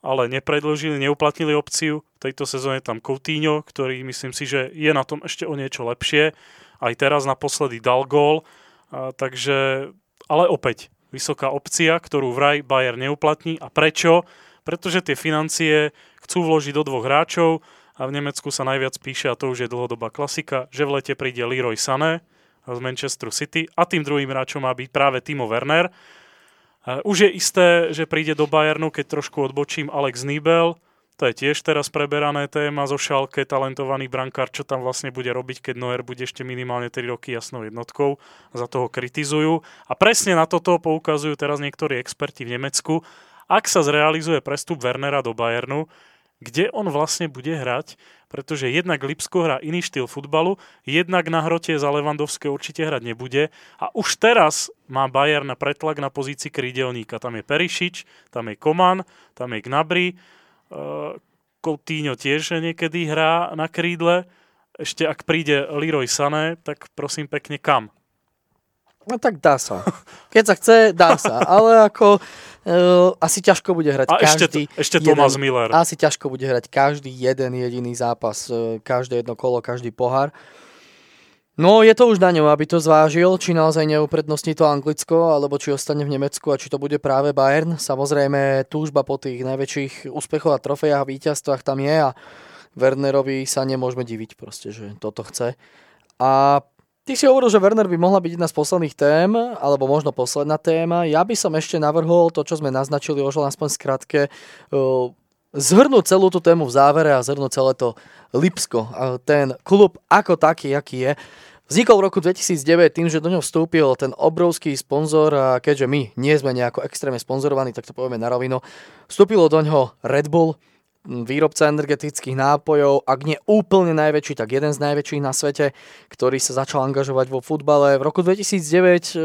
ale nepredložili, neuplatnili opciu. V tejto sezóne tam Coutinho, ktorý myslím si, že je na tom ešte o niečo lepšie. Aj teraz naposledy dal gól, a, takže, ale opäť, vysoká opcia, ktorú vraj Bayer neuplatní. A prečo? Pretože tie financie chcú vložiť do dvoch hráčov a v Nemecku sa najviac píše, a to už je dlhodobá klasika, že v lete príde Leroy Sané z Manchester City a tým druhým hráčom má byť práve Timo Werner. Už je isté, že príde do Bayernu, keď trošku odbočím Alex Nibel, to je tiež teraz preberané téma zo Šalke, talentovaný brankár, čo tam vlastne bude robiť, keď Noer bude ešte minimálne 3 roky jasnou jednotkou. Za toho kritizujú. A presne na toto poukazujú teraz niektorí experti v Nemecku. Ak sa zrealizuje prestup Wernera do Bayernu, kde on vlastne bude hrať, pretože jednak Lipsko hrá iný štýl futbalu, jednak na hrote za Levandovské určite hrať nebude a už teraz má Bayern pretlak na pozícii krídelníka. Tam je Perišič, tam je Koman, tam je Gnabry, Coutinho tiež niekedy hrá na krídle. Ešte ak príde Leroy Sané, tak prosím pekne kam? No tak dá sa. Keď sa chce, dá sa. Ale ako uh, asi ťažko bude hrať A každý... Ešte, ešte jeden, Miller. Asi ťažko bude hrať každý jeden jediný zápas, uh, každé jedno kolo, každý pohár. Uh, No, je to už na ňom, aby to zvážil, či naozaj neuprednostní to Anglicko, alebo či ostane v Nemecku a či to bude práve Bayern. Samozrejme, túžba po tých najväčších úspechoch a trofejách a víťazstvách tam je a Wernerovi sa nemôžeme diviť proste, že toto chce. A ty si hovoril, že Werner by mohla byť jedna z posledných tém, alebo možno posledná téma. Ja by som ešte navrhol to, čo sme naznačili, už aspoň skratke, zhrnúť celú tú tému v závere a zhrnúť celé to Lipsko, ten klub ako taký, aký je. Vznikol v roku 2009 tým, že do ňoho vstúpil ten obrovský sponzor a keďže my nie sme nejako extrémne sponzorovaní, tak to povieme na rovino, vstúpilo do ňoho Red Bull, výrobca energetických nápojov, ak nie úplne najväčší, tak jeden z najväčších na svete, ktorý sa začal angažovať vo futbale. V roku 2009 e,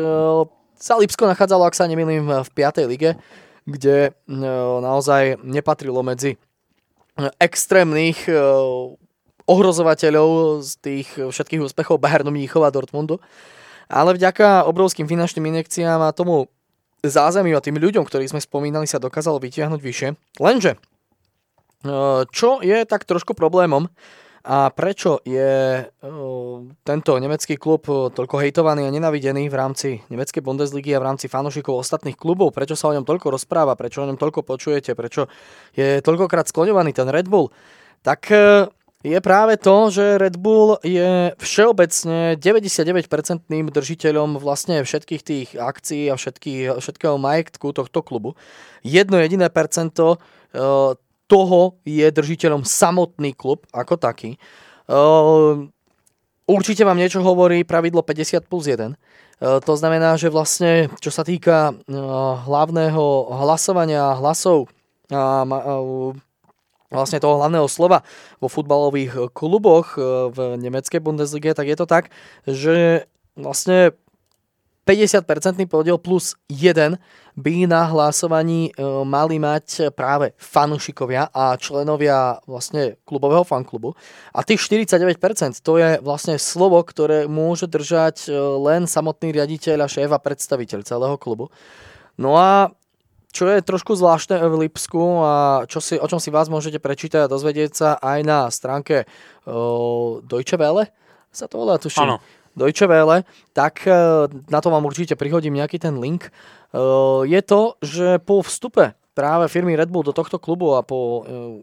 sa Lipsko nachádzalo, ak sa nemýlim, v 5. lige, kde e, naozaj nepatrilo medzi extrémnych e, ohrozovateľov z tých všetkých úspechov Bayernu Mníchova a Dortmundu. Ale vďaka obrovským finančným inekciám a tomu zázemiu a tým ľuďom, ktorých sme spomínali, sa dokázalo vytiahnuť vyššie. Lenže, e, čo je tak trošku problémom a prečo je tento nemecký klub toľko hejtovaný a nenavidený v rámci nemeckej Bundesligy a v rámci fanošikov ostatných klubov, prečo sa o ňom toľko rozpráva, prečo o ňom toľko počujete, prečo je toľkokrát skloňovaný ten Red Bull, tak e, je práve to, že Red Bull je všeobecne 99% držiteľom vlastne všetkých tých akcií a všetky, všetkého majetku tohto klubu. Jedno jediné percento e, toho je držiteľom samotný klub ako taký. E, určite vám niečo hovorí pravidlo 50 plus 1. E, to znamená, že vlastne, čo sa týka hlavného hlasovania hlasov vlastne toho hlavného slova vo futbalových kluboch v nemeckej Bundeslige, tak je to tak, že vlastne 50% podiel plus 1 by na hlasovaní e, mali mať práve fanúšikovia a členovia vlastne klubového fanklubu. A tých 49% to je vlastne slovo, ktoré môže držať e, len samotný riaditeľ a šéf a predstaviteľ celého klubu. No a čo je trošku zvláštne v Lipsku a čo si, o čom si vás môžete prečítať a dozvedieť sa aj na stránke uh, Deutsche Welle, sa to volá, tuším. Áno. Deutsche Welle, tak e, na to vám určite prihodím nejaký ten link. E, je to, že po vstupe práve firmy Red Bull do tohto klubu a po e,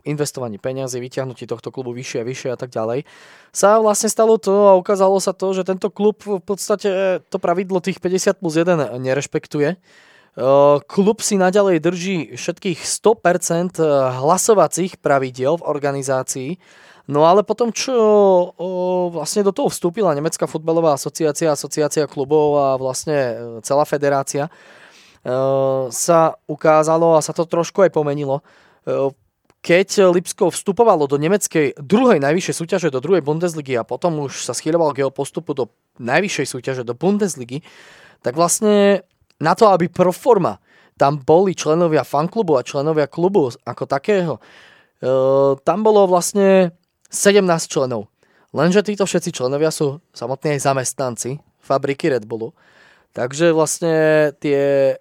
investovaní peniazy, vyťahnutí tohto klubu vyššie a vyššie a tak ďalej, sa vlastne stalo to a ukázalo sa to, že tento klub v podstate to pravidlo tých 50 plus 1 nerešpektuje. Klub si naďalej drží všetkých 100% hlasovacích pravidiel v organizácii No ale potom, čo o, vlastne do toho vstúpila Nemecká futbalová asociácia, asociácia klubov a vlastne e, celá federácia, e, sa ukázalo a sa to trošku aj pomenilo. E, keď Lipsko vstupovalo do nemeckej druhej najvyššej súťaže, do druhej Bundesligy a potom už sa schýľoval k jeho postupu do najvyššej súťaže, do Bundesligy, tak vlastne na to, aby pro forma tam boli členovia fanklubu a členovia klubu ako takého, tam bolo vlastne 17 členov. Lenže títo všetci členovia sú samotní aj zamestnanci fabriky Red Bullu. Takže vlastne tie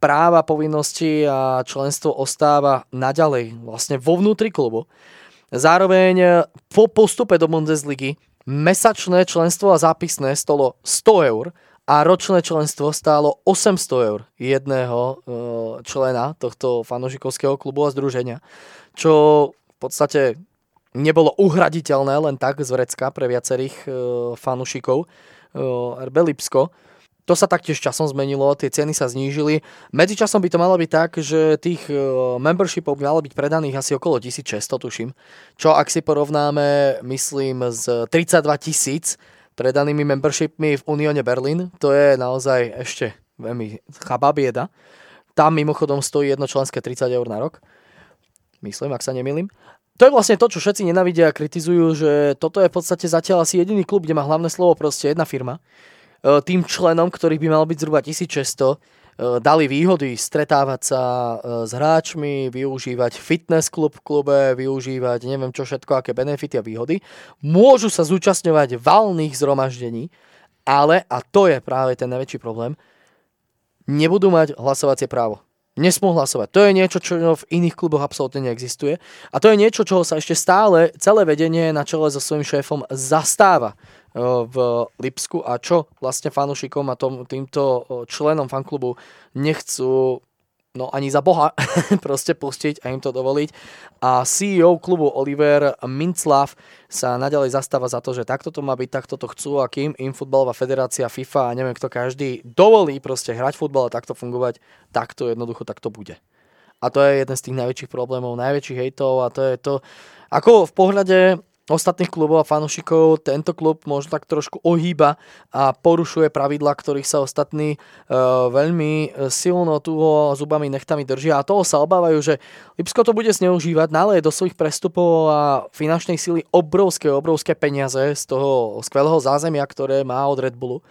práva, povinnosti a členstvo ostáva naďalej vlastne vo vnútri klubu. Zároveň po postupe do Bundesligy mesačné členstvo a zápisné stalo 100 eur a ročné členstvo stálo 800 eur jedného e, člena tohto fanožikovského klubu a združenia, čo v podstate nebolo uhraditeľné len tak z vrecka pre viacerých e, fanúšikov e, RB Lipsko. To sa taktiež časom zmenilo, tie ceny sa znížili. Medzičasom by to malo byť tak, že tých e, membershipov by malo byť predaných asi okolo 1600, tuším. Čo ak si porovnáme, myslím, s 32 tisíc predanými membershipmi v Unióne Berlin, to je naozaj ešte veľmi chabá bieda. Tam mimochodom stojí jedno členské 30 eur na rok. Myslím, ak sa nemýlim to je vlastne to, čo všetci nenavidia a kritizujú, že toto je v podstate zatiaľ asi jediný klub, kde má hlavné slovo proste jedna firma. E, tým členom, ktorých by malo byť zhruba 1600, e, dali výhody stretávať sa e, s hráčmi, využívať fitness klub v klube, využívať neviem čo všetko, aké benefity a výhody. Môžu sa zúčastňovať valných zhromaždení, ale, a to je práve ten najväčší problém, nebudú mať hlasovacie právo. Nesmú hlasovať. To je niečo, čo v iných kluboch absolútne neexistuje. A to je niečo, čoho sa ešte stále celé vedenie na čele so svojím šéfom zastáva e, v Lipsku a čo vlastne fanúšikom a tom, týmto e, členom fanklubu nechcú no ani za Boha proste pustiť a im to dovoliť. A CEO klubu Oliver Minclav sa naďalej zastáva za to, že takto to má byť, takto to chcú a kým im futbalová federácia FIFA a neviem kto každý dovolí proste hrať futbal a takto fungovať, takto jednoducho takto bude. A to je jeden z tých najväčších problémov, najväčších hejtov a to je to, ako v pohľade ostatných klubov a fanúšikov tento klub možno tak trošku ohýba a porušuje pravidla, ktorých sa ostatní e, veľmi silno tu zubami nechtami držia a toho sa obávajú, že Lipsko to bude zneužívať, náleje do svojich prestupov a finančnej síly obrovské, obrovské peniaze z toho skvelého zázemia, ktoré má od Red Bullu.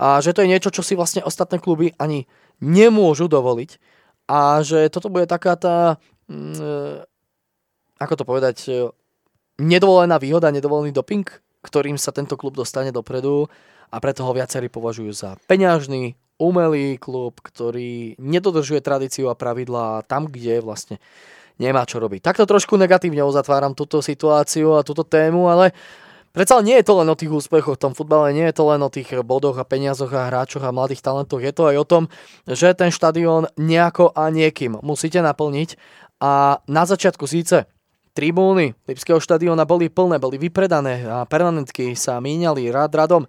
A že to je niečo, čo si vlastne ostatné kluby ani nemôžu dovoliť. A že toto bude taká tá mm, e, ako to povedať, nedovolená výhoda, nedovolený doping, ktorým sa tento klub dostane dopredu a preto ho viacerí považujú za peňažný, umelý klub, ktorý nedodržuje tradíciu a pravidlá tam, kde vlastne nemá čo robiť. Takto trošku negatívne uzatváram túto situáciu a túto tému, ale Predsa nie je to len o tých úspechoch v tom futbale, nie je to len o tých bodoch a peniazoch a hráčoch a mladých talentoch, je to aj o tom, že ten štadión nejako a niekým musíte naplniť a na začiatku síce Tribúny Lipského štadióna boli plné, boli vypredané a permanentky sa míňali rád radom.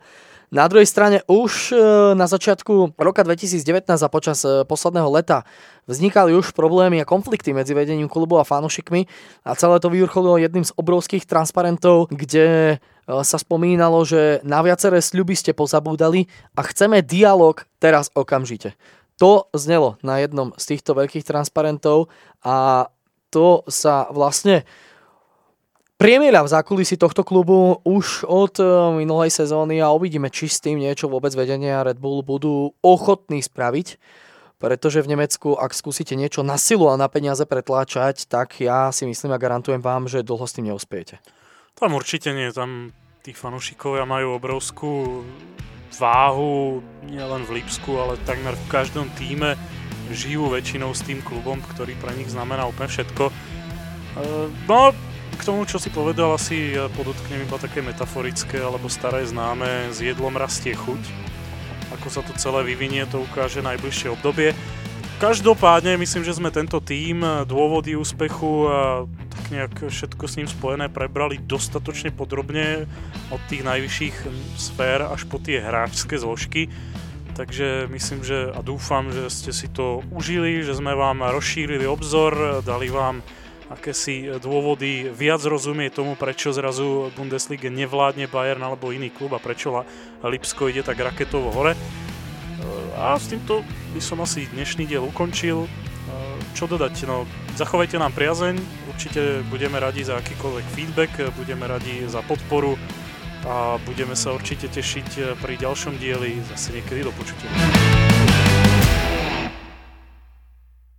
Na druhej strane už e, na začiatku roka 2019 a počas e, posledného leta vznikali už problémy a konflikty medzi vedením klubu a fanúšikmi a celé to vyvrcholilo jedným z obrovských transparentov, kde e, sa spomínalo, že na viaceré sľuby ste pozabúdali a chceme dialog teraz okamžite. To znelo na jednom z týchto veľkých transparentov a to sa vlastne priemieľa v zákulisí tohto klubu už od e, minulej sezóny a uvidíme, či s tým niečo vôbec vedenia Red Bull budú ochotní spraviť. Pretože v Nemecku, ak skúsite niečo na silu a na peniaze pretláčať, tak ja si myslím a garantujem vám, že dlho s tým neuspiete. Tam určite nie. Tam tí fanúšikovia majú obrovskú váhu, nielen v Lipsku, ale takmer v každom týme žijú väčšinou s tým klubom, ktorý pre nich znamená úplne všetko. E, no, k tomu, čo si povedal, asi podotknem iba také metaforické alebo staré známe, s jedlom rastie chuť. Ako sa to celé vyvinie, to ukáže najbližšie obdobie. Každopádne myslím, že sme tento tým, dôvody úspechu a tak nejak všetko s ním spojené prebrali dostatočne podrobne od tých najvyšších sfér až po tie hráčské zložky. Takže myslím, že a dúfam, že ste si to užili, že sme vám rozšírili obzor, dali vám akési dôvody viac rozumie tomu, prečo zrazu Bundesliga nevládne Bayern alebo iný klub a prečo Lipsko ide tak raketovo hore. A s týmto by som asi dnešný diel ukončil. Čo dodať? No, zachovajte nám priazeň, určite budeme radi za akýkoľvek feedback, budeme radi za podporu a budeme sa určite tešiť eh, pri ďalšom dieli zase niekedy do počutia.